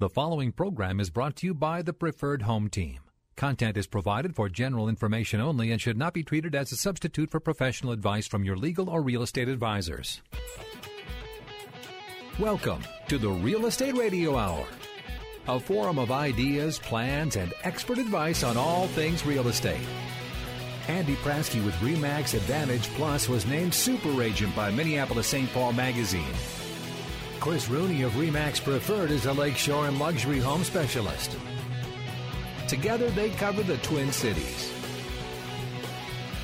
The following program is brought to you by the Preferred Home Team. Content is provided for general information only and should not be treated as a substitute for professional advice from your legal or real estate advisors. Welcome to the Real Estate Radio Hour, a forum of ideas, plans, and expert advice on all things real estate. Andy Prasky with Remax Advantage Plus was named Super Agent by Minneapolis St. Paul Magazine. Chris Rooney of Remax Preferred is a lakeshore and luxury home specialist. Together, they cover the Twin Cities.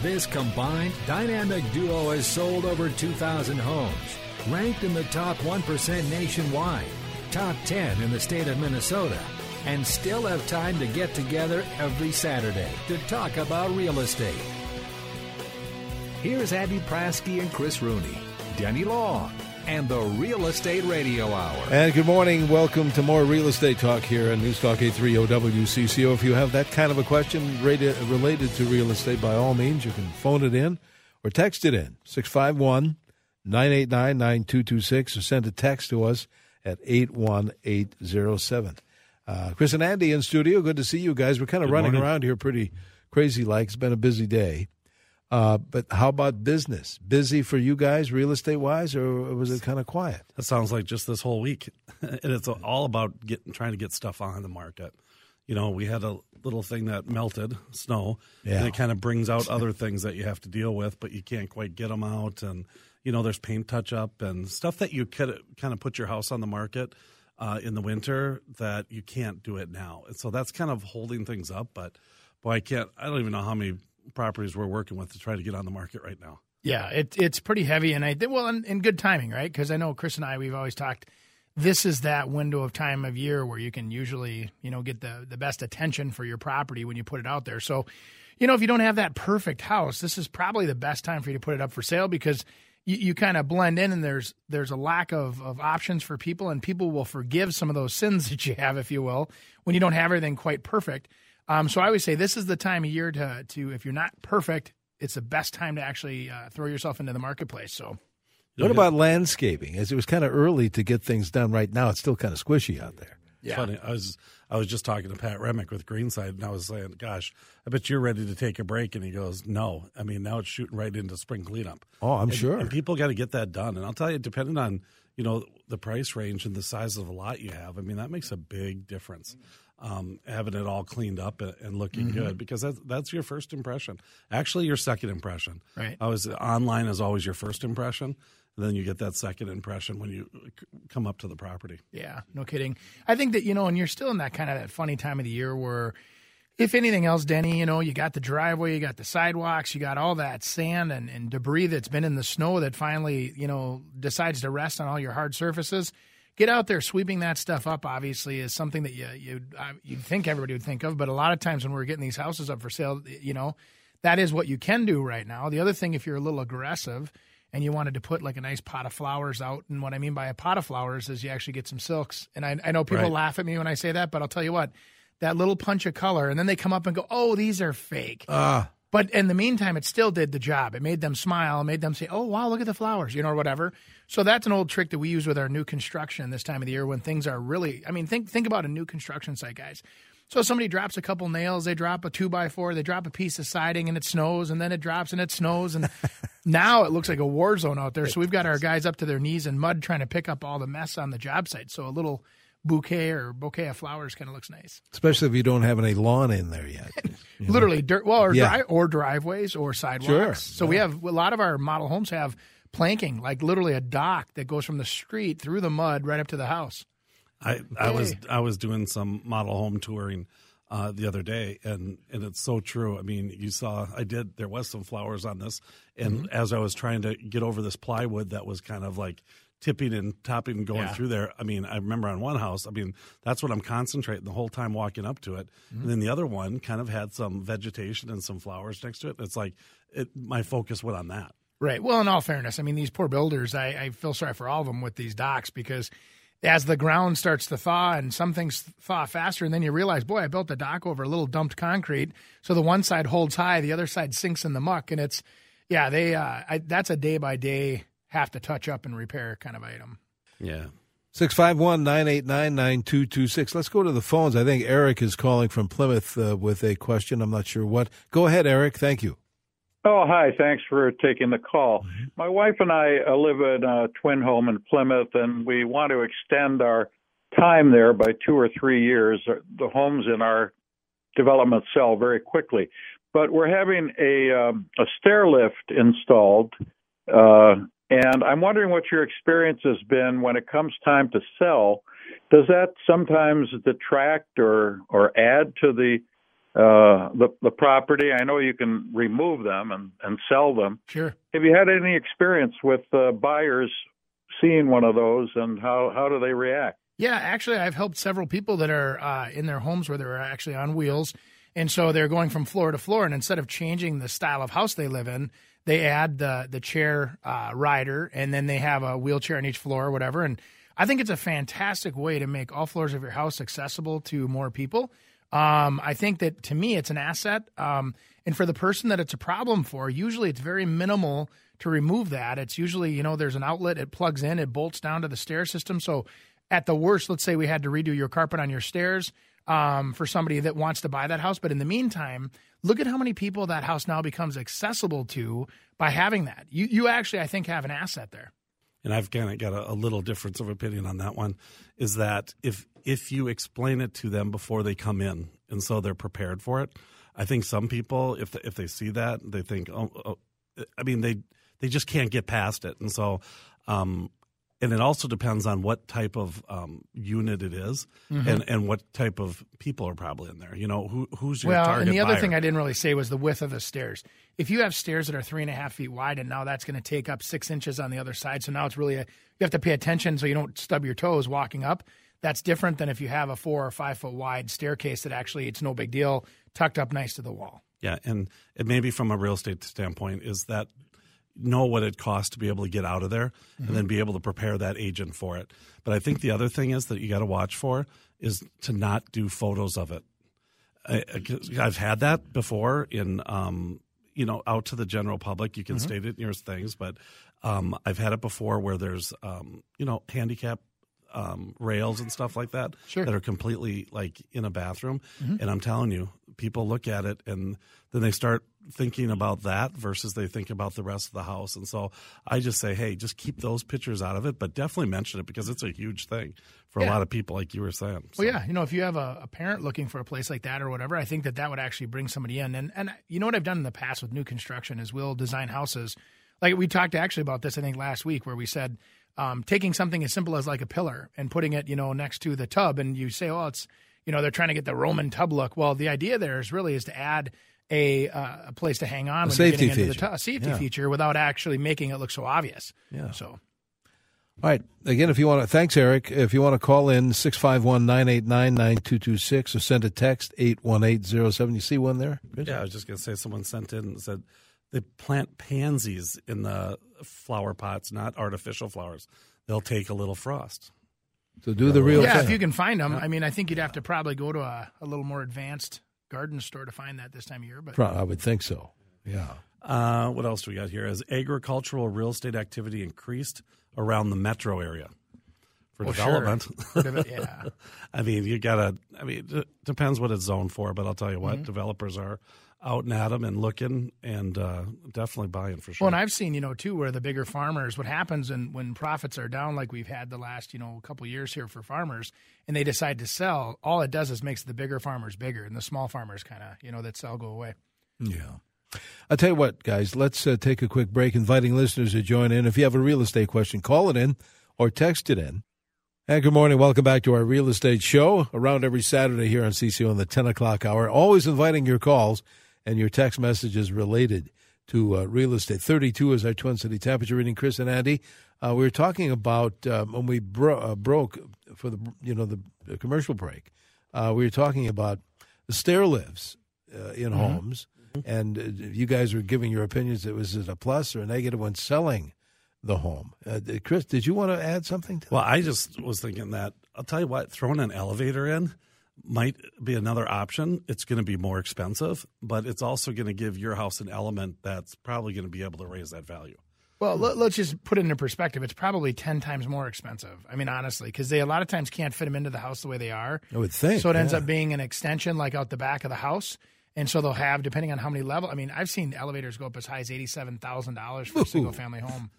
This combined dynamic duo has sold over 2,000 homes, ranked in the top 1% nationwide, top 10 in the state of Minnesota, and still have time to get together every Saturday to talk about real estate. Here's Andy Prasky and Chris Rooney, Denny Long, and the Real Estate Radio Hour. And good morning. Welcome to more real estate talk here on News Talk 830 WCCO. If you have that kind of a question related, related to real estate, by all means, you can phone it in or text it in 651 989 9226 or send a text to us at 81807. Uh, Chris and Andy in studio. Good to see you guys. We're kind of Good running morning. around here pretty crazy like. It's been a busy day. Uh, but how about business? Busy for you guys, real estate wise, or was it kind of quiet? That sounds like just this whole week, and it's all about getting trying to get stuff on the market. You know, we had a little thing that melted, snow, Yeah. and it kind of brings out other things that you have to deal with, but you can't quite get them out. And you know, there's paint touch up and stuff that you could kind of put your house on the market uh, in the winter that you can't do it now. And so that's kind of holding things up. But boy, I can't. I don't even know how many properties we're working with to try to get on the market right now. Yeah, it, it's pretty heavy, and I well, and, good timing, right? Because I know Chris and I, we've always talked. This is that window of time of year where you can usually, you know, get the the best attention for your property when you put it out there. So, you know, if you don't have that perfect house, this is probably the best time for you to put it up for sale because you, you kind of blend in, and there's there's a lack of of options for people, and people will forgive some of those sins that you have, if you will, when you don't have everything quite perfect. Um, so I always say this is the time of year to to if you're not perfect, it's the best time to actually uh, throw yourself into the marketplace. So What about landscaping? As it was kind of early to get things done right now, it's still kind of squishy out there. It's funny. I was I was just talking to Pat Remick with Greenside, and I was saying, "Gosh, I bet you're ready to take a break." And he goes, "No, I mean now it's shooting right into spring cleanup." Oh, I'm And- sure. And people got to get that done. And I'll tell you, depending on you know the price range and the size of the lot you have, I mean that makes a big difference. Um, having it all cleaned up and, looking Mm-hmm. good because that's that's your first impression. Actually, your second impression. Right. I was online is always your first impression. And then you get that second impression when you come up to the property. yeah, no kidding. I think that you know, and you're still in that kind of that funny time of the year where. If anything else, Denny, you know, you got the driveway, you got the sidewalks, you got all that sand and, and debris that's been in the snow that finally, you know, decides to rest on all your hard surfaces. Get out there, sweeping that stuff up. Obviously, is something that you you uh, you'd think everybody would think of, but a lot of times when we're getting these houses up for sale, you know, that is what you can do right now. The other thing, if you're a little aggressive and you wanted to put like a nice pot of flowers out, and what I mean by a pot of flowers is you actually get some silks. And I, I know people Right. laugh at me when I say that, but I'll tell you what, that little punch of color, and then they come up and go, "Oh, these are fake." Ah, But in the meantime, it still did the job. It made them smile, it made them say, "Oh, wow, look at the flowers," you know, or whatever. So that's an old trick that we use with our new construction this time of the year when things are really. I mean, think think about a new construction site, guys. So somebody drops a couple nails, they drop a two by four, they drop a piece of siding, and it snows, and then it drops and it snows, and now it looks like a war zone out there. So we've got our guys up to their knees in mud trying to pick up all the mess on the job site. So a little bouquet or bouquet of flowers kind of looks nice. especially if you don't have any lawn in there yet. you know? literally dirt well or, Yeah. dri- or driveways or sidewalks Sure. so we have a lot of our model homes have planking like literally a dock that goes from the street through the mud right up to the house I, I was I was doing some model home touring uh, the other day, and and it's so true. I mean, you saw I did. There was some flowers on this, and as I was trying to get over this plywood that was kind of like tipping and topping and going Yeah. through there. I mean, I remember on one house, I mean, that's what I'm concentrating the whole time walking up to it. Mm-hmm. And then the other one kind of had some vegetation and some flowers next to it. It's like it, my focus went on that. Right. Well, in all fairness, I mean, these poor builders, I, I feel sorry for all of them with these docks because as the ground starts to thaw and some things thaw faster, and then you realize, boy, I built the dock over a little dumped concrete. So the one side holds high, the other side sinks in the muck. And it's, yeah, they, uh, I, that's a day by day have to touch up and repair kind of item. Yeah. 651 989 9226. Let's go to the phones. I think Eric is calling from Plymouth uh, with a question. I'm not sure what. Go ahead, Eric. Thank you. Oh, hi. Thanks for taking the call. My wife and I uh, live in a twin home in Plymouth, and we want to extend our time there by two or three years. Uh, The homes in our development sell very quickly, but we're having a um, a stair lift installed, uh, and I'm wondering what your experience has been when it comes time to sell. Does that sometimes detract or or add to the uh, the the property. I know you can remove them and and sell them. Sure. Have you had any experience with uh, buyers seeing one of those, and how how do they react? Yeah, actually, I've helped several people that are uh, in their homes where they're actually on wheels. And so they're going from floor to floor. And instead of changing the style of house they live in, they add the, the chair uh, rider and then they have a wheelchair on each floor or whatever. And I think it's a fantastic way to make all floors of your house accessible to more people. Um, I think that to me, it's an asset. Um, and for the person that it's a problem for, usually it's very minimal to remove that. It's usually, you know, there's an outlet, it plugs in, it bolts down to the stair system. So at the worst, let's say we had to redo your carpet on your stairs um, for somebody that wants to buy that house. But in the meantime, look at how many people that house now becomes accessible to by having that. You, you actually, I think, have an asset there. and I've kind of got a, a little difference of opinion on that one, is that if if you explain it to them before they come in, and so they're prepared for it, I think some people, if if they see that, they think, oh, oh I mean, they they just can't get past it, and so. Um, and it also depends on what type of um, unit it is Mm-hmm. and, and what type of people are probably in there. You know, who, who's your Well, target and the other buyer? thing I didn't really say was the width of the stairs. If you have stairs that are three and a half feet wide, and now that's going to take up six inches on the other side, so now it's really a, you have to pay attention so you don't stub your toes walking up. That's different than if you have a four or five foot wide staircase that actually it's no big deal, tucked up nice to the wall. Yeah, and it maybe from a real estate standpoint is that know what it costs to be able to get out of there and then be able to prepare that agent for it. But I think the other thing is that you got to watch for is to not do photos of it. I, I've had that before in um, you know out to the general public. You can state it in your things, but um, I've had it before where there's um, you know handicap um, rails and stuff like that Sure. that are completely like in a bathroom. And I'm telling you, people look at it and then they start thinking about that versus they think about the rest of the house. And so I just say, hey, just keep those pictures out of it, but definitely mention it because it's a huge thing for a lot of people, like you were saying. So, Well, yeah, you know, if you have a, a parent looking for a place like that or whatever, I think that that would actually bring somebody in. And and you know what I've done in the past with new construction is we'll design houses. Like we talked actually about this, I think last week, where we said um, taking something as simple as like a pillar and putting it, you know, next to the tub, and you say, oh, it's you know they're trying to get the Roman tub look. Well, the idea there is really is to add a uh, a place to hang on when safety you're getting into feature. the tub, safety Yeah. feature without actually making it look so obvious. Yeah. So All right. Again, if you want to, thanks, Eric. If you want to call in, 651 989 9226 or send a text 81807. You see one there? Good. Yeah, I was just going to say someone sent in and said they plant pansies in the flower pots, not artificial flowers. They'll take a little frost. So do the real yeah, thing. if you can find them. I mean, I think you'd have to probably go to a, a little more advanced garden store to find that this time of year. But Pro- I would think so. Yeah. Uh, what else do we got here? Has agricultural real estate activity increased around the metro area for Well, development? Part of it, yeah. I mean, you gotta. I mean, it depends what it's zoned for, but I'll tell you what, Mm-hmm. developers are out and at them and looking and uh, definitely buying for sure. Well, and I've seen, you know, too, where the bigger farmers, what happens and when profits are down, like we've had the last, you know, couple years here for farmers, and they decide to sell, all it does is makes the bigger farmers bigger, and the small farmers kind of, you know, that sell go away. Yeah. I'll tell you what, guys, let's uh, take a quick break, inviting listeners to join in. If you have a real estate question, call it in or text it in. And good morning. Welcome back to our real estate show around every Saturday here on CCO in the 10 o'clock hour. Always inviting your calls and your text messages related to uh, real estate. 32 is our Twin City temperature reading. Chris and Andy, uh, we were talking about um, when we bro- uh, broke for the you know the, commercial break. Uh, we were talking about the stair lifts uh, in Mm-hmm. homes, and uh, you guys were giving your opinions. It was it a plus or a negative when selling the home? Uh, Chris, did you want to add something? to Well, I just was thinking that I'll tell you what, throwing an elevator in might be another option. It's going to be more expensive, but it's also going to give your house an element that's probably going to be able to raise that value. Well, let, us just put it into perspective. It's probably ten times more expensive. I mean, honestly, because they a lot of times can't fit them into the house the way they are. I would think. So it ends yeah. up being an extension, like out the back of the house. And so they'll have, depending on how many level. I mean, I've seen elevators go up as high as eighty-seven thousand dollars for a single-family home.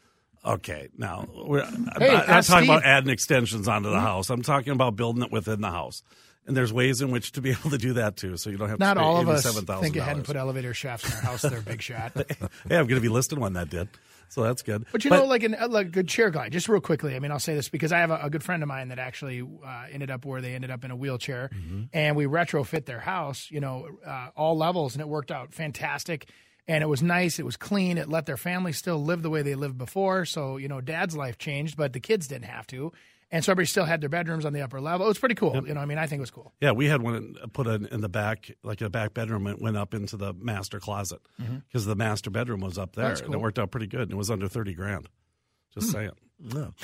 Okay, now we're I'm Hey, not, not ask talking about adding extensions onto the hmm? house. I'm talking about building it within the house. And there's ways in which to be able to do that too, so you don't have Not to all of us $87,000. think ahead and put elevator shafts in our house. They're big shot. hey, I'm going to be listed one that did, so that's good. But you know, like an, like a good chair guy. Just real quickly, I mean, I'll say this because I have a, a good friend of mine that actually uh, ended up where they ended up in a wheelchair, and we retrofit their house. You know, uh, all levels, and it worked out fantastic. And it was nice. It was clean. It let their family still live the way they lived before. So you know, Dad's life changed, but the kids didn't have to. And so everybody still had their bedrooms on the upper level. It was pretty cool. You know, I mean, I think it was cool. Yeah, we had one put in, in the back, like a back bedroom. It went up into the master closet because the master bedroom was up there, Mm-hmm. And it. Worked out pretty good. And it was under thirty grand. Just saying.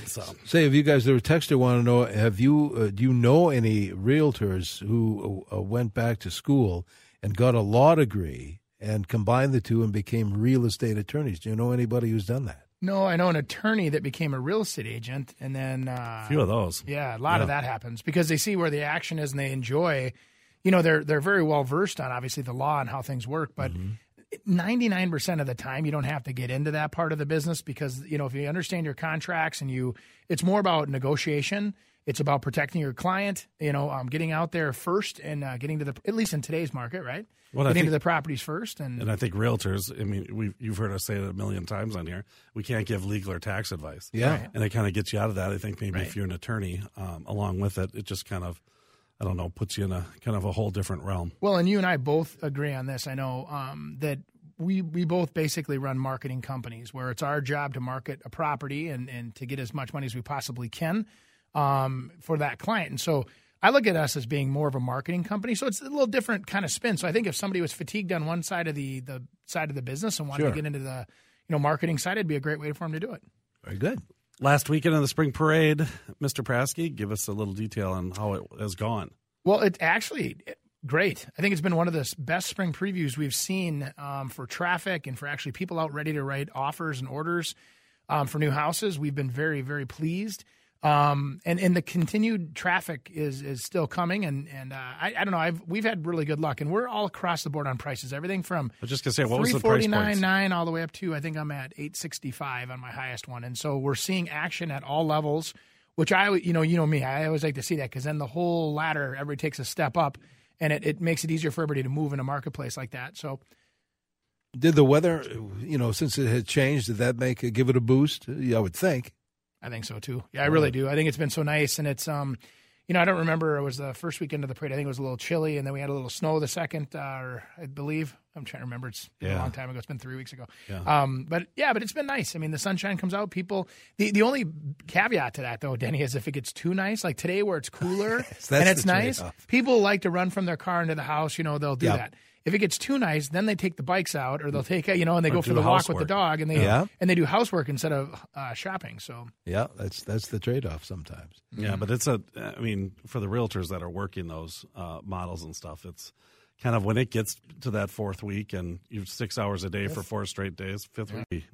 So Say, if you guys, there a texter want to know, have you, uh, do you know any realtors who uh, went back to school and got a law degree and combined the two and became real estate attorneys? Do you know anybody who's done that? No, I know an attorney that became a real estate agent, and then uh, a few of those. Yeah, a lot of that happens because they see where the action is and they enjoy. You know, they're they're very well versed on obviously the law and how things work, but. 99% of the time you don't have to get into that part of the business because you know if you understand your contracts and you it's more about negotiation it's about protecting your client you know um, getting out there first and uh, getting to the at least in today's market right Well, I getting think- to the properties first and, And I think realtors, I mean, we you've heard us say it a million times on here. We can't give legal or tax advice. Yeah. Right. and it kind of gets you out of that. I think maybe Right. if you're an attorney, um, along with it, it just kind of, I don't know, puts you in a kind of a whole different realm. Well, and you and I both agree on this. I know um, that we we both basically run marketing companies where it's our job to market a property and and to get as much money as we possibly can um, for that client. And so I look at us as being more of a marketing company. So it's a little different kind of spin. So I think if somebody was fatigued on one side of the the side of the business and wanted Sure. to get into the you know marketing side, it'd be a great way for them to do it. Very good. Last weekend in the spring parade, Mr. Prasky, give us a little detail on how it has gone. Well, it actually great. I think it's been one of the best spring previews we've seen um, for traffic and for actually people out ready to write offers and orders um, for new houses. We've been very, very pleased. Um, and, and the continued traffic is is still coming, and and uh, I, I don't know. I've we've had really good luck, and we're all across the board on prices. Everything from I was just gonna say, what was the price forty nine points? nine all the way up to I think I'm at eight sixty five on my highest one, and so we're seeing action at all levels. Which I you know you know me I always like to see that because then the whole ladder everybody takes a step up, and it, it makes it easier for everybody to move in a marketplace like that. So Did the weather, you know, since it had changed, did that make give it a boost? I would think. I think so too. Yeah, I really do. I think it's been so nice, and it's um, you know, I don't remember. It was the first weekend of the parade. I think it was a little chilly, and then we had a little snow the second, uh, or I believe I'm trying to remember. It's been a long time ago. It's been three weeks ago. Yeah. Um, but yeah, but it's been nice. I mean, the sunshine comes out. People. The the only caveat to that though, Denny, is if it gets too nice, like today where it's cooler that's and it's nice. People like to run from their car into the house. You know, they'll do Yep. that. If it gets too nice, then they take the bikes out, or they'll take you know, and they Or go for the the walk with the dog, and they Yeah. and they do housework instead of uh, shopping. So Yeah, that's that's the trade off sometimes. Yeah, but it's a. I mean, for the realtors that are working those uh, models and stuff, it's kind of when it gets to that fourth week and you're six hours a day for four straight days, fifth week,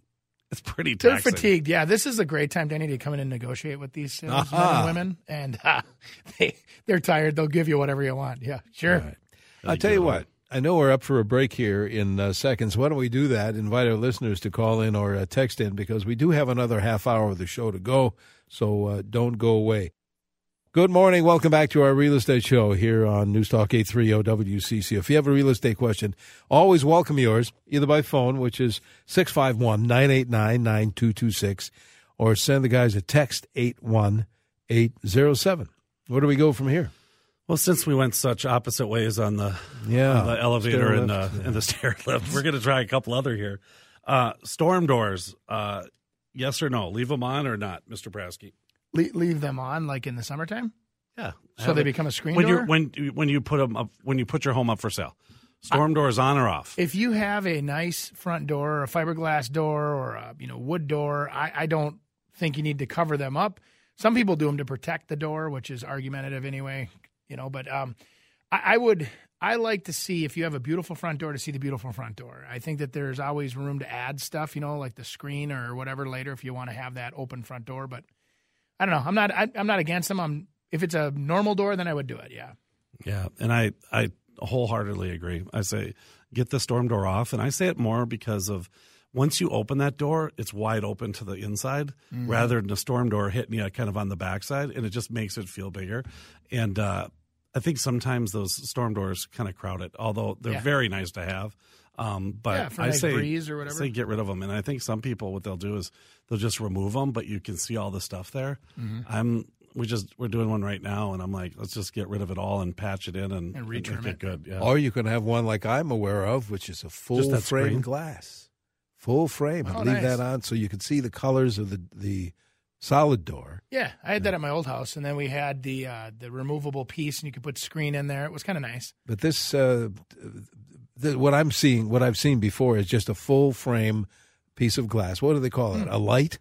it's pretty They're taxing. fatigued. Yeah, this is a great time, Danny, to come in and negotiate with these sales men Aha. and women. And uh, they they're tired. They'll give you whatever you want. Yeah, sure. I'll tell you what. I know we're up for a break here in uh, seconds. Why don't we do that? Invite our listeners to call in or uh, text in because we do have another half hour of the show to go. So uh, don't go away. Good morning. Welcome back to our real estate show here on News Talk 830 WCC. If you have a real estate question, always welcome yours, either by phone, which is 651 989 9226, or send the guys a text 81807. Where do we go from here? Well, since we went such opposite ways on the Yeah, on the elevator and, uh, lift, and the stair lift, we're going to try a couple other here. Uh, storm doors, uh, yes or no? Leave them on or not, Mr. Prasky? Le- leave them on like in the summertime, Yeah. so they it- become a screen when door. you when you- when you put them up when you put your home up for sale. Storm doors on or off? if you have a nice front door, or a fiberglass door, or a you know wood door, I, I don't think you need to cover them up. Some people do them to protect the door, which is argumentative anyway, you know. But um, I, I would I like to see if you have a beautiful front door to see the beautiful front door. I think that there's always room to add stuff, you know, like the screen or whatever later if you want to have that open front door. But I don't know. I'm not I, I'm not against them. I'm if it's a normal door, then I would do it. Yeah. Yeah, and I I wholeheartedly agree. I say get the storm door off, and I say it more because of once you open that door, it's wide open to the inside Mm-hmm. rather than a storm door hitting you kind of on the backside, and it just makes it feel bigger. And uh, I think sometimes those storm doors kind of crowd it, although they're Yeah. very nice to have. Um, but Yeah, for I nice say breeze or I say get rid of them, and I think some people what they'll do is they'll just remove them, but you can see all the stuff there. Mm-hmm. I'm we just we're doing one right now, and I'm like, let's just get rid of it all and patch it in and, And make retrim it it. good. Yeah. Or you can have one like I'm aware of, which is a full frame screen? glass, full frame, and Oh, leave nice. that on so you can see the colors of the the solid door. Yeah, I had that at my old house, and then we had the uh, the removable piece, and you could put screen in there. It was kind of nice. But this, uh, the, what I'm seeing, what I've seen before, is just a full frame piece of glass. What do they call it? A light.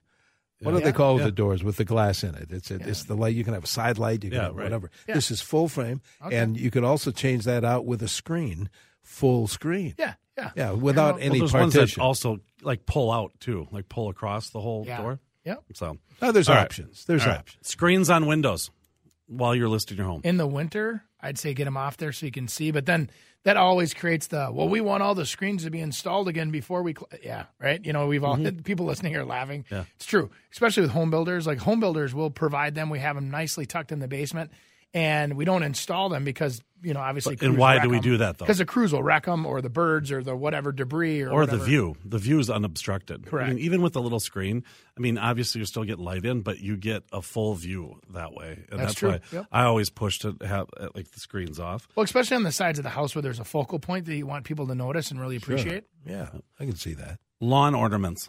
What do they call Yeah. the doors with the glass in it? It's a, it's the light. You can have a side light. You can Yeah, have right. whatever. Yeah. This is full frame, Okay. and you can also change that out with a screen, full screen. Yeah, yeah, Yeah, without Well, any there's ones that partition. also like pull out too, like pull across the whole Yeah. door. Yep. So Oh, there's All right. options. There's All right. options. Screens on windows while you're listing your home. In the winter, I'd say get them off there so you can see. But then that always creates the well, we want all the screens to be installed again before we. Cl-. Yeah, right. You know, we've all mm-hmm. people listening are laughing. Yeah. It's true, especially with home builders. Like home builders will provide them. We have them nicely tucked in the basement, and we don't install them because you know obviously. But- and why do we do that, though? Because the crews will wreck them, or the birds, or the whatever debris, or or the view. The view is unobstructed. I Correct. mean, even with the little screen, I mean, obviously you still get light in, but you get a full view that way. And That's that's, true. why Yep. I always push to have uh, like the screens off. Well, especially on the sides of the house where there's a focal point that you want people to notice and really appreciate. Yeah, I can see that. Lawn ornaments.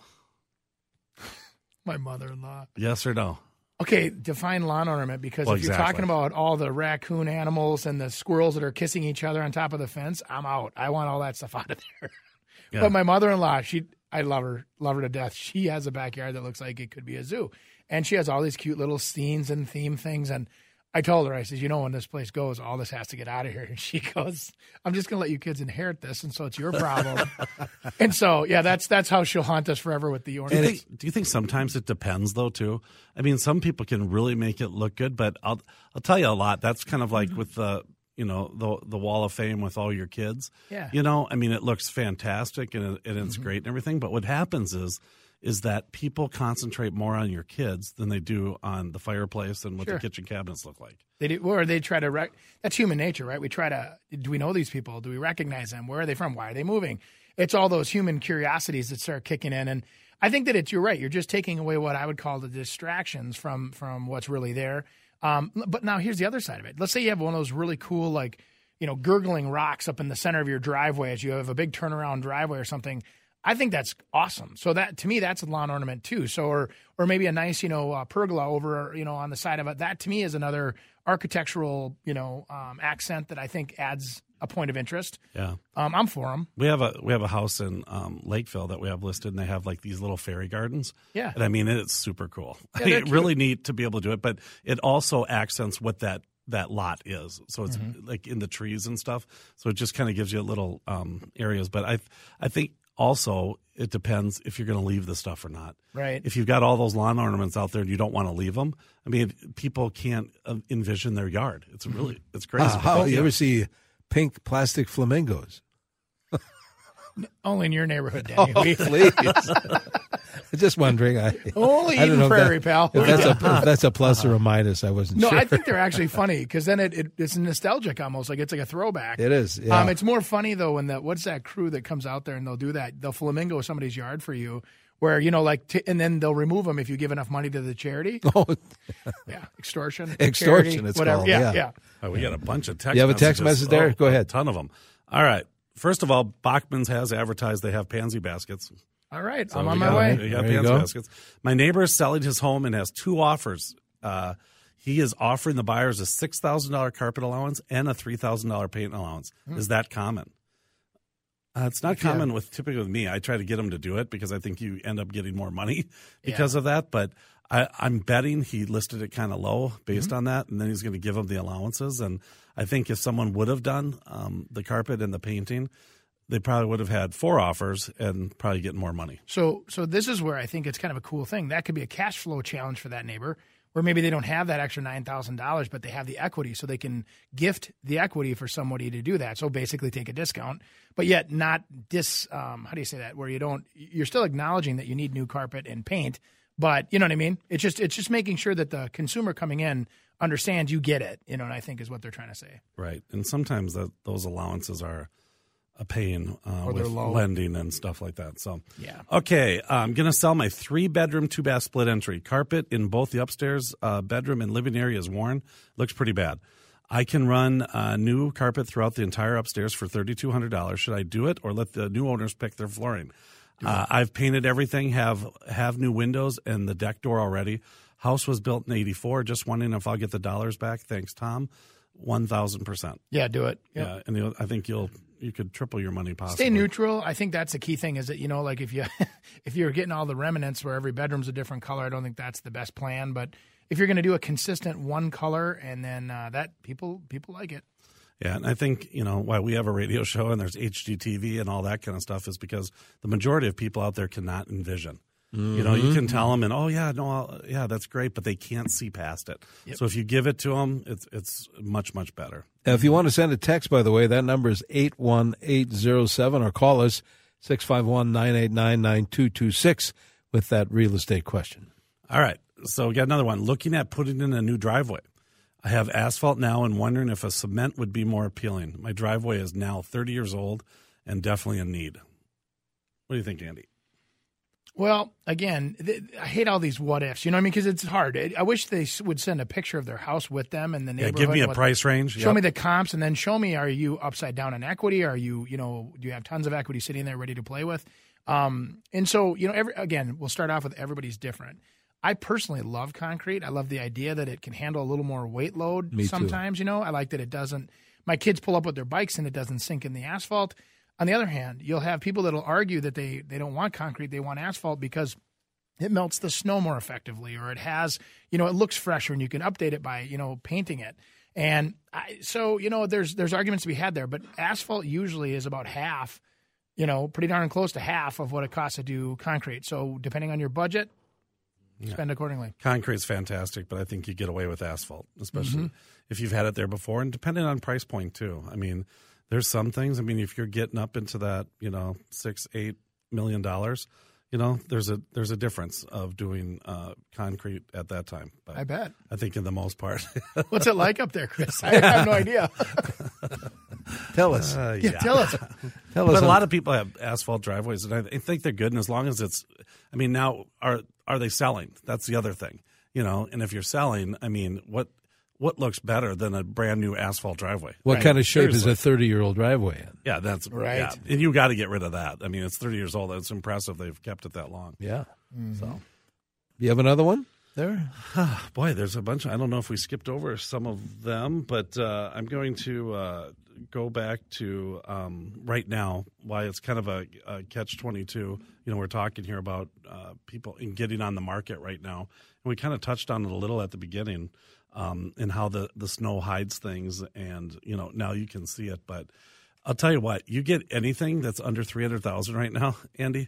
My mother-in-law. Yes or no? Okay, define lawn ornament because Well, if you're exactly. talking about all the raccoon animals and the squirrels that are kissing each other on top of the fence, I'm out. I want all that stuff out of there. Yeah. But my mother-in-law, she I love her, love her to death. She has a backyard that looks like it could be a zoo. And she has all these cute little scenes and theme things and I told her, I said, you know, when this place goes, all this has to get out of here. And she goes, I'm just going to let you kids inherit this. And so it's your problem. and so, yeah, that's, that's how she'll haunt us forever with the Do you, ornaments. think, do you think sometimes it depends though too? I mean, some people can really make it look good, but I'll I'll tell you a lot. That's kind of like mm-hmm. with the you know the the wall of fame with all your kids. Yeah. You know, I mean, it looks fantastic and it, and it's mm-hmm. great and everything. But what happens is is that people concentrate more on your kids than they do on the fireplace and what Sure. the kitchen cabinets look like. They do, or they try to. Rec- that's human nature, right? We try to. Do we know these people? Do we recognize them? Where are they from? Why are they moving? It's all those human curiosities that start kicking in, and I think that it's. You're right. You're just taking away what I would call the distractions from from what's really there. Um, but now here's the other side of it. Let's say you have one of those really cool, like you know, gurgling rocks up in the center of your driveway as you have a big turnaround driveway or something. I think that's awesome. So that to me, that's a lawn ornament too. So or or maybe a nice you know uh, pergola over you know on the side of it. That to me is another architectural you know um, accent that I think adds a point of interest. Yeah. Um, I'm for them. We have a we have a house in um, Lakeville that we have listed, and they have like these little fairy gardens. Yeah. and I mean it's super cool. Yeah, really neat to be able to do it, but it also accents what that that lot is. So it's Mm-hmm. like in the trees and stuff. So it just kind of gives you little um, areas. But I I think also it depends if you're going to leave the stuff or not. Right. If you've got all those lawn ornaments out there and you don't want to leave them, I mean people can't uh, envision their yard. It's really it's crazy. Uh, how, you Yeah. ever see pink plastic flamingos? Only in your neighborhood, Danny. We- Please. Just wondering. I, Only I don't Eden know Prairie, that- pal. If that's, a, if that's a plus or a minus, I wasn't no, sure. I think they're actually funny because then it, it it's nostalgic almost like it's like a throwback. it is. Yeah. Um, it's more funny though when that what's that crew that comes out there and they'll do that? They'll flamingo somebody's yard for you, where you know like, t- and then they'll remove them if you give enough money to the charity. oh, Yeah, extortion. Extortion, charity, it's whatever. called, yeah, yeah. yeah. Oh, we got a bunch of text. You have a text messages. message there? Oh, Go ahead. A ton of them. All right. First of all, Bachman's has advertised they have pansy baskets. All right, So I'm on my got- way. We got There the you answer go. baskets. My neighbor is selling his home and has two offers. Uh, he is offering the buyers a six thousand dollar carpet allowance and a three thousand dollar paint allowance. Hmm. Is that common? Uh, it's not Yeah. common with typically with me. I try to get him to do it because I think you end up getting more money because of that. But I, I'm betting he listed it kind of low based Mm-hmm. on that, and then he's going to give them the allowances. And I think if someone would have done um, the carpet and the painting, they probably would have had four offers and probably get more money. So, so this is where I think it's kind of a cool thing. That could be a cash flow challenge for that neighbor, where maybe they don't have that extra nine thousand dollars, but they have the equity, so they can gift the equity for somebody to do that. So basically, take a discount, but yet not dis. Um, how do you say that? Where you don't, you're still acknowledging that you need new carpet and paint, but you know what I mean. It's just, it's just making sure that the consumer coming in understands you get it. You know, and I think is what they're trying to say. Right, and sometimes that those allowances are a pain uh, with lending and stuff like that. So Yeah. okay, I'm gonna sell my three bedroom, two bath split entry. Carpet in both the upstairs uh, bedroom and living area is worn. Looks pretty bad. I can run uh, new carpet throughout the entire upstairs for thirty two hundred dollars. Should I do it or let the new owners pick their flooring? Uh, I've painted everything, have have new windows and the deck door already. House was built in '84. Just wondering if I'll get the dollars back. Thanks, Tom. One thousand percent. Yeah, do it. Yep. Yeah, and I think you'll you could triple your money possibly. Stay neutral. I think that's the key thing. Is that you know, like if you if you're getting all the remnants where every bedroom's a different color, I don't think that's the best plan. But if you're going to do a consistent one color, and then uh, that people people like it. Yeah, and I think you know why we have a radio show and there's HGTV and all that kind of stuff is because the majority of people out there cannot envision. You know, you can mm-hmm. tell them, and oh yeah, no, I'll, yeah, that's great, but they can't see past it. So if you give it to them, it's it's much much better. If you want to send a text, by the way, that number is 81807 or call us 651 989 9226 with that real estate question. All right, so we got another one. Looking at putting in a new driveway. I have asphalt now and wondering if a cement would be more appealing. My driveway is now 30 years old and definitely in need. What do you think, Andy? Well, again, th- I hate all these what ifs. You know what I mean? Because it's hard. I- I wish they s- would send a picture of their house with them and the Yeah, neighborhood. give me a what- price range. Show Yep. me the comps, and then show me: Are you upside down in equity? Are you, you know, do you have tons of equity sitting there ready to play with? Um, and so, you know, every, again, we'll start off with everybody's different. I personally love concrete. I love the idea that it can handle a little more weight load. Me too. sometimes, you know, I like that it doesn't. My kids pull up with their bikes and it doesn't sink in the asphalt. On the other hand, you'll have people that'll argue that they they don't want concrete, they want asphalt because it melts the snow more effectively or it has you know it looks fresher and you can update it by you know painting it and I, so you know there's there's arguments to be had there but asphalt usually is about half you know pretty darn close to half of what it costs to do concrete so depending on your budget spend accordingly Concrete's fantastic, but I think you get away with asphalt, especially Mm-hmm. if you've had it there before, and depending on price point too. I mean, there's some things. I mean, if you're getting up into that, you know, six, eight million dollars, you know, there's a there's a difference of doing uh, concrete at that time. But i bet I think in the most part, what's it like up there chris i have no idea Tell us. uh, yeah, tell us Tell us. But a lot of people have asphalt driveways, and I I think they're good. And as long as it's, I mean, now are are they selling? That's the other thing, you know. And if you're selling, I mean, what what looks better than a brand new asphalt driveway? what Right. kind of shape is a 30 year old driveway in? Yeah, that's Right. Yeah. And you got to get rid of that. I mean, it's 30 years old. It's impressive they've kept it that long. Yeah. Mm-hmm. So, You have another one there? boy, there's a bunch. I don't know if we skipped over some of them, but uh, I'm going to uh, go back to um, right now. Why it's kind of a, a catch 22. You know, we're talking here about uh, people in getting on the market right now, and we kind of touched on it a little at the beginning, um, and how the the snow hides things, and you know now you can see it, but. I'll tell you what, you get anything that's under 300,000 right now, Andy,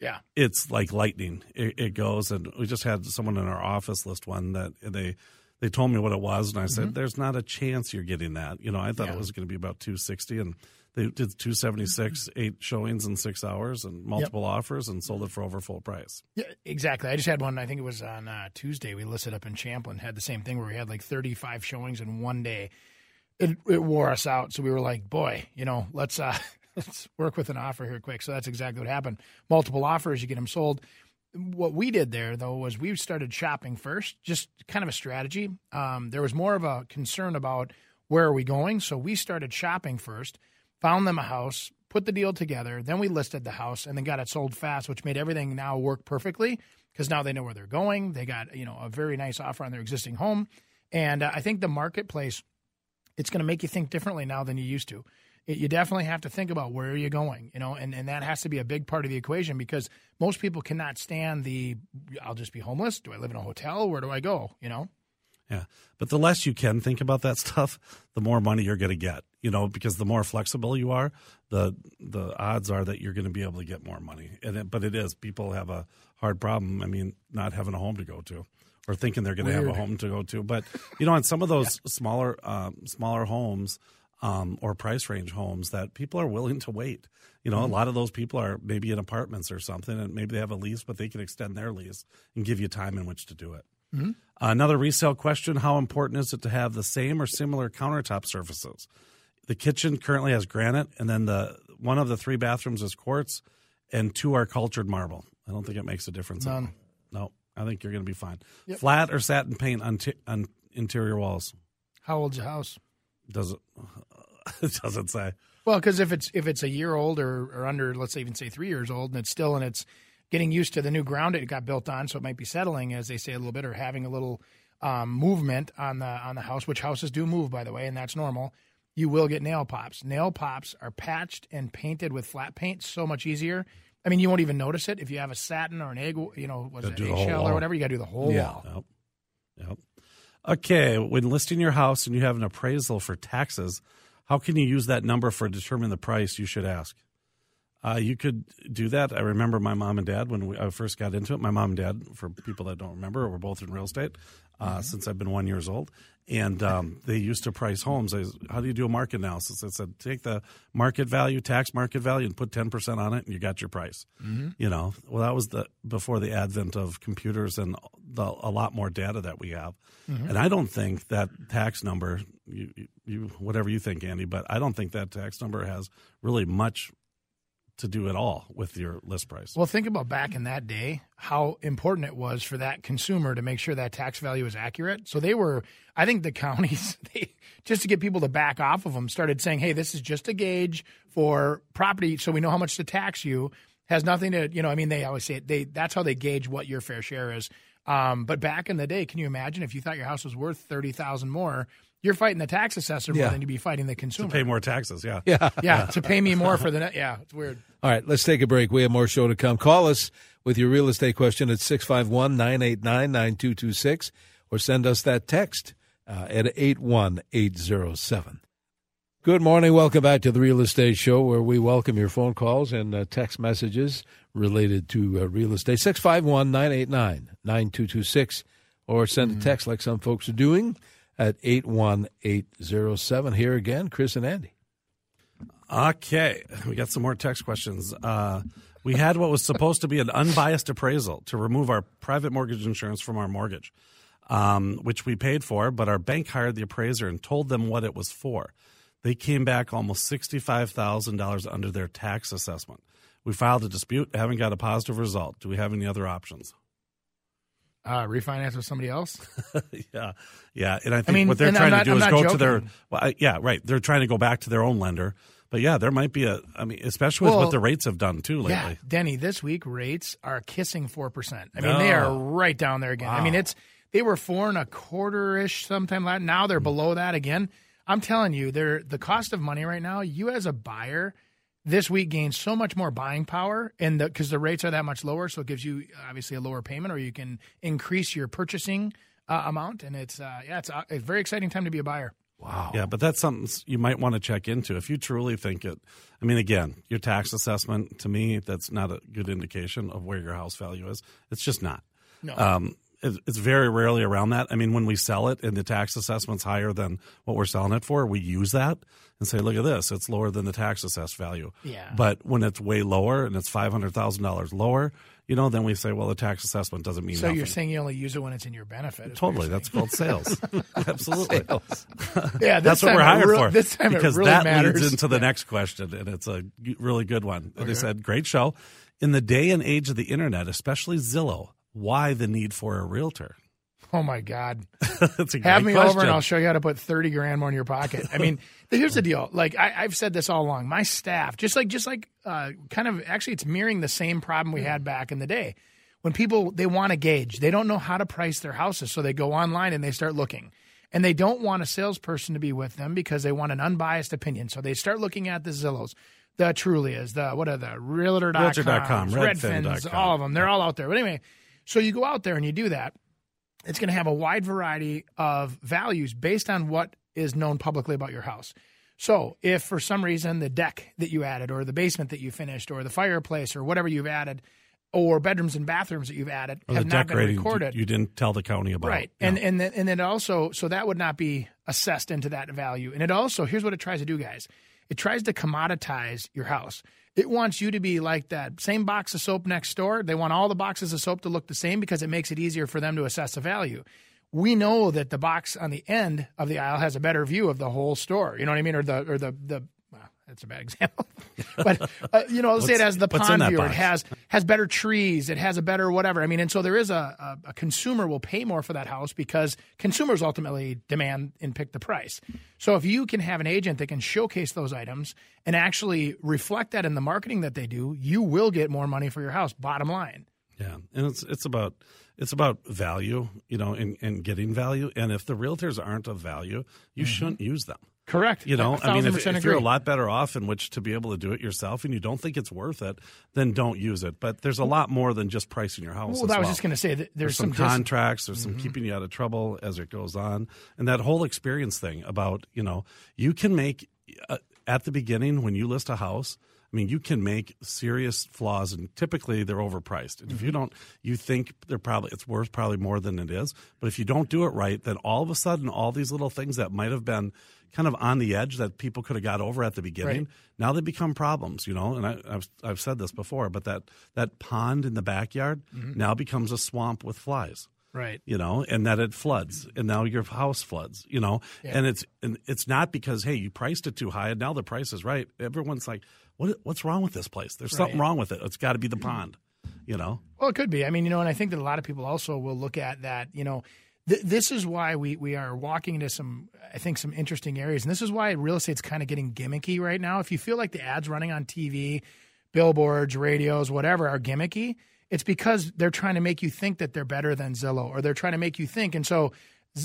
yeah it's like lightning. It, it goes, and we just had someone in our office list one that they they told me what it was, and I said, "There's not a chance you're getting that." You know, I thought Yeah. it was going to be about 260, and they did 276, eight showings in six hours, and multiple offers, and sold it for over full price. Yeah, exactly. I just had one. I think it was on uh, Tuesday. We listed up in Champlin. Had the same thing where we had like 35 showings in one day. It it wore us out. So we were like, boy, you know, let's uh, let's work with an offer here quick. So that's exactly what happened. Multiple offers, you get them sold. What we did there though was we started shopping first, just kind of a strategy. Um, there was more of a concern about where are we going, so we started shopping first. Found them a house, put the deal together, then we listed the house, and then got it sold fast, which made everything now work perfectly because now they know where they're going. They got you know a very nice offer on their existing home, and uh, I think the marketplace it's going to make you think differently now than you used to. You definitely have to think about where are you going, you know, and, and that has to be a big part of the equation because most people cannot stand the I'll just be homeless. Do I live in a hotel? Where do I go? You know. Yeah. But the less you can think about that stuff, the more money you're going to get, you know, because the more flexible you are, the the odds are that you're going to be able to get more money. And it, but it is people have a hard problem. I mean, not having a home to go to or thinking they're going to have a home to go to. But you know, in some of those smaller um, smaller homes um, or price range homes, that people are willing to wait. You know, Mm-hmm. a lot of those people are maybe in apartments or something, and maybe they have a lease, but they can extend their lease and give you time in which to do it. Mm-hmm. Another resale question: How important is it to have the same or similar countertop surfaces? The kitchen currently has granite, and then the one of the three bathrooms is quartz, and two are cultured marble. I don't think it makes a difference. None. No, I think you're going to be fine. Flat or satin paint on, t- on interior walls? How old's your house? Does it? Doesn't say. Well, because if it's if it's a year old or, or under, let's say even say three years old, and it's still and it's getting used to the new ground it got built on, so it might be settling, as they say, a little bit, or having a little um, movement on the on the house, which houses do move, by the way, and that's normal. You will get nail pops. Nail pops are patched and painted with flat paint, so much easier. I mean, you won't even notice it if you have a satin or an egg, you know, was it do the whole eggshell or whatever. You got to do the whole Yeah. wall. Yep. Yep. Okay. When listing your house and you have an appraisal for taxes, how can you use that number for determining the price you should ask? Uh, you could do that. I remember my mom and dad when we, I first got into it. My mom and dad, for people that don't remember, were both in real estate uh, since I've been one years old, and um, they used to price homes. I, how do you do a market analysis? I said, take the market value, tax market value, and put ten percent on it, and you got your price. You know, well, that was the before the advent of computers and the, a lot more data that we have. And I don't think that tax number, you, you whatever you think, Andy, but I don't think that tax number has really much to do at all with your list price. Well, think about back in that day, how important it was for that consumer to make sure that tax value is accurate. So they were, I think the counties, they, just to get people to back off of them, started saying, hey, this is just a gauge for property so we know how much to tax you. Has nothing to, you know, I mean, they always say it, they, that's how they gauge what your fair share is. Um, but back in the day, can you imagine if you thought your house was worth 30000 more, you're fighting the tax assessor more Yeah. than you'd be fighting the consumer. To pay more taxes, yeah. Yeah. yeah, to pay me more for the net. Yeah, it's weird. All right, let's take a break. We have more show to come. Call us with your real estate question at 651 989 9226 or send us that text uh, at 81807. Good morning. Welcome back to the Real Estate Show, where we welcome your phone calls and uh, text messages related to uh, real estate. 651 989 9226 or send a text like some folks are doing at 81807. Here again, Chris and Andy. Okay, we got some more text questions. Uh, we had what was supposed to be an unbiased appraisal to remove our private mortgage insurance from our mortgage, um, which we paid for, but our bank hired the appraiser and told them what it was for. They came back almost $65,000 under their tax assessment. We filed a dispute, haven't got a positive result. Do we have any other options? Uh, refinance with somebody else. yeah, yeah, and I think mean, what they're trying not- to do I'm is go to their. Well, I, yeah, right. They're trying to go back to their own lender, but yeah, there might be a. I mean, especially with what the rates have done too lately. Yeah, Denny, this week rates are kissing four percent. I mean, they are right down there again. I mean, it's they were four and a quarter ish sometime last. Now they're below that again. I'm telling you, they're the cost of money right now. You as a buyer this week gains so much more buying power, and because the, rates are that much lower, so it gives you obviously a lower payment, or you can increase your purchasing uh, amount. And it's uh, yeah, it's a, a very exciting time to be a buyer. Wow yeah, but that's something you might want to check into if you truly think it. I mean, again, your tax assessment to me that's not a good indication of where your house value is. It's just not. No. Um, it, it's very rarely around that. I mean, when we sell it and the tax assessment's higher than what we're selling it for, we use that and say, "Look at this, it's lower than the tax assessed value." Yeah. But when it's way lower and it's five hundred thousand dollars lower, you know, then we say, "Well, the tax assessment doesn't mean So nothing." you're saying you only use it when it's in your benefit? Totally, that's called sales. Absolutely. Yeah, That's what we're it hired real- for. This time because it really that matters. leads into the Yeah. next question, and it's a really good one. And They said, "Great show." In the day and age of the internet, especially Zillow, why the need for a realtor? Oh my God! That's a great Have me question. over and I'll show you how to put thirty grand more in your pocket. I mean, here's the deal. Like I, I've said this all along. My staff, just like just like uh, kind of actually, it's mirroring the same problem we had back in the day. When people they want to gauge, they don't know how to price their houses, so they go online and they start looking. And they don't want a salesperson to be with them because they want an unbiased opinion. So they start looking at the Zillows, the Trulias, the what are the Realtor.com, Realtor.com, Redfins, Redfin.com. all of them. They're all out there. But anyway, so you go out there and you do that it's going to have a wide variety of values based on what is known publicly about your house. So, if for some reason the deck that you added, or the basement that you finished, or the fireplace, or whatever you've added, or bedrooms and bathrooms that you've added Or have the not been recorded, you didn't tell the county about. It. Right? Yeah. And and then, and then also, so that would not be assessed into that value. And it also, here's what it tries to do, guys. It tries to commoditize your house. It wants you to be like that same box of soap next door. They want all the boxes of soap to look the same because it makes it easier for them to assess the value. We know that the box on the end of the aisle has a better view of the whole store. You know what I mean? Or the or the the well, that's a bad example. but uh, you know, let's say it has the pond view. It has has better trees. It has a better whatever. I mean, and so there is a, a, a consumer will pay more for that house because consumers ultimately demand and pick the price. So if you can have an agent that can showcase those items and actually reflect that in the marketing that they do, you will get more money for your house. Bottom line. Yeah, and it's it's about it's about value, you know, and, and getting value. And if the realtors aren't of value, you shouldn't use them. Correct. You know, I mean, if, if you're a lot better off in which to be able to do it yourself, and you don't think it's worth it, then don't use it. But there's a lot more than just pricing your house. Well, I was well. just going to say that there's, there's some, some, Mm-hmm. contracts there's some keeping you out of trouble as it goes on and that whole experience thing about you know you can make uh, at the beginning when you list a house i mean you can make serious flaws and typically they're overpriced and if Mm-hmm. you don't you think they're probably it's worth probably more than it is but if you don't do it right then all of a sudden all these little things that might have been kind of on the edge that people could have got over at the beginning Right. now they become problems you know and I, I've, I've said this before but that that pond in the backyard Mm-hmm. now becomes a swamp with flies right. you know, and that it floods, and now your house floods, you know, and it's and it's not because hey you priced it too high and now the price is right. Everyone's like, what what's wrong with this place? There's something wrong with it. It's got to be the pond, you know. Well, it could be. I mean, you know, and I think that a lot of people also will look at that. You know, th- this is why we we are walking into some, I think, some interesting areas, and this is why real estate's kind of getting gimmicky right now. If you feel like the ads running on TV, billboards, radios, whatever, are gimmicky, it's because they're trying to make you think that they're better than Zillow, or they're trying to make you think, and so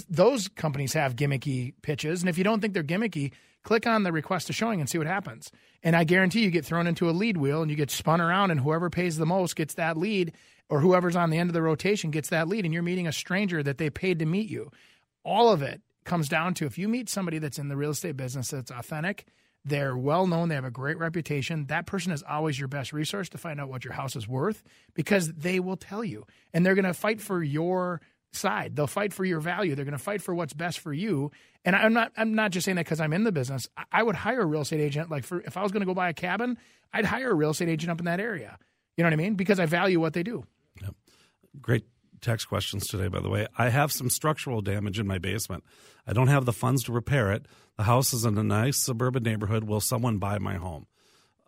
those companies have gimmicky pitches. And if you don't think they're gimmicky, click on the request a showing and see what happens. And I guarantee you get thrown into a lead wheel and you get spun around, and whoever pays the most gets that lead, or whoever's on the end of the rotation gets that lead, and you're meeting a stranger that they paid to meet you. All of it comes down to if you meet somebody that's in the real estate business that's authentic, they're well known, they have a great reputation. That person is always your best resource to find out what your house is worth because they will tell you. And they're going to fight for your side. They'll fight for your value. They're going to fight for what's best for you. And I'm not I'm not just saying that cuz I'm in the business. I- I would hire a real estate agent like for if I was going to go buy a cabin, I'd hire a real estate agent up in that area. You know what I mean? Because I value what they do. Great text questions today, by the way. I have some structural damage in my basement. I don't have the funds to repair it. The house is in a nice suburban neighborhood. Will someone buy my home?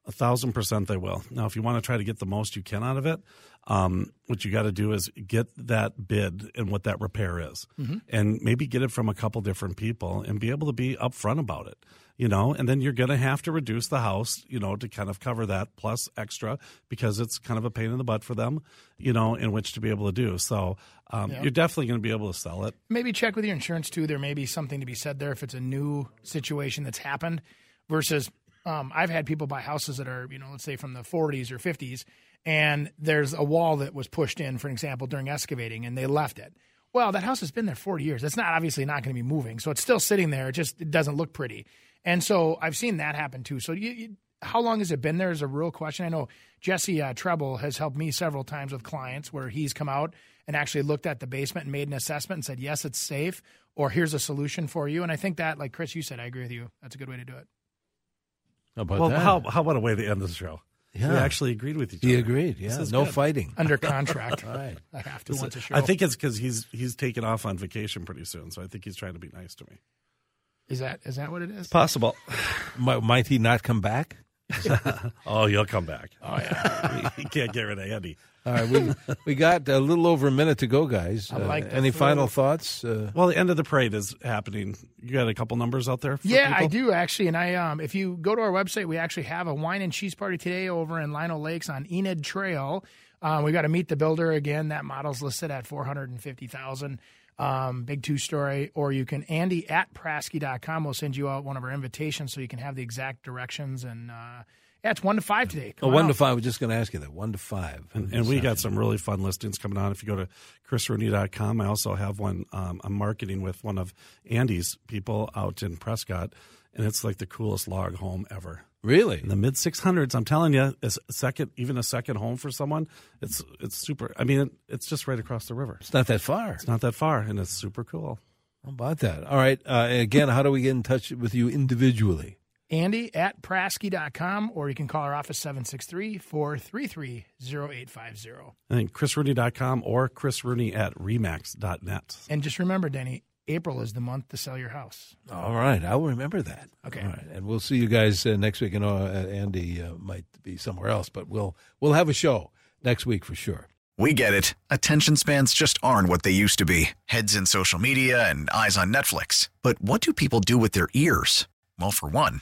A thousand percent they will. Now, if you want to try to get the most you can out of it, um, what you got to do is get that bid and what that repair is, and maybe get it from a couple different people and be able to be upfront about it. You know, and then you're going to have to reduce the house, you know, to kind of cover that plus extra because it's kind of a pain in the butt for them, you know, in which to be able to do. So um, you're definitely going to be able to sell it. maybe check with your insurance too. There may be something to be said there if it's a new situation that's happened versus um, I've had people buy houses that are, you know, let's say from the 40s or 50s, and there's a wall that was pushed in, for example, during excavating, and they left it. Well, that house has been there 40 years. It's not obviously not going to be moving, so it's still sitting there. It just it doesn't look pretty. And so I've seen that happen too. So you, you, how long has it been there is a real question. I know Jesse uh, Treble has helped me several times with clients where he's come out and actually looked at the basement and made an assessment and said, yes, it's safe, or here's a solution for you. And I think that, like Chris, you said, I agree with you. That's a good way to do it. How about Well, that? how, how about a way to end the show? Yeah. We actually agreed with each he other. agreed. Yeah, no good. fighting. Under contract. Right. I have to once a show. I think it's because he's he's taking off on vacation pretty soon, so I think he's trying to be nice to me. Is that is that what it is? Possible. Might, might he not come back? oh, you'll come back. Oh yeah. you can't get rid of Andy. All right, we we got a little over a minute to go, guys. I like uh, the any flow. final thoughts? Uh, Well, the end of the parade is happening. You got a couple numbers out there? For Yeah, I do actually, and I um, if you go to our website, we actually have a wine and cheese party today over in Lino Lakes on Enid Trail. Um, we got to meet the builder again. That model's listed at four hundred and fifty thousand. Um, big two story, or you can Andy at Prasky.com. We'll send you out one of our invitations so you can have the exact directions. And uh, yeah, it's one to five today. oh, Come one on to out. five. I was just going to ask you that. One to five. And, and we got some really fun listings coming on. If you go to chrisrooney.com, I also have one. Um, I'm marketing with one of Andy's people out in Prescott, and it's like the coolest log home ever. really. In the mid 600s, I'm telling you, is a second, even a second home for someone, it's it's super. I mean, it, it's just right across the river. It's not that far. It's not that far, and it's super cool. How about that? All right. Uh, again, how do we get in touch with you individually? Andy at Prasky.com, or you can call our office 763 433 0850. I think chrisrooney.com or chrisrooney at remax.net. And just remember, Denny, April is the month to sell your house. All right, I'll remember that. Okay. All right, and we'll see you guys uh, next week. I know uh, Andy uh, might be somewhere else, but we'll we'll have a show next week for sure. We get it. Attention spans just aren't what they used to be heads in social media and eyes on Netflix. But what do people do with their ears? Well, for one,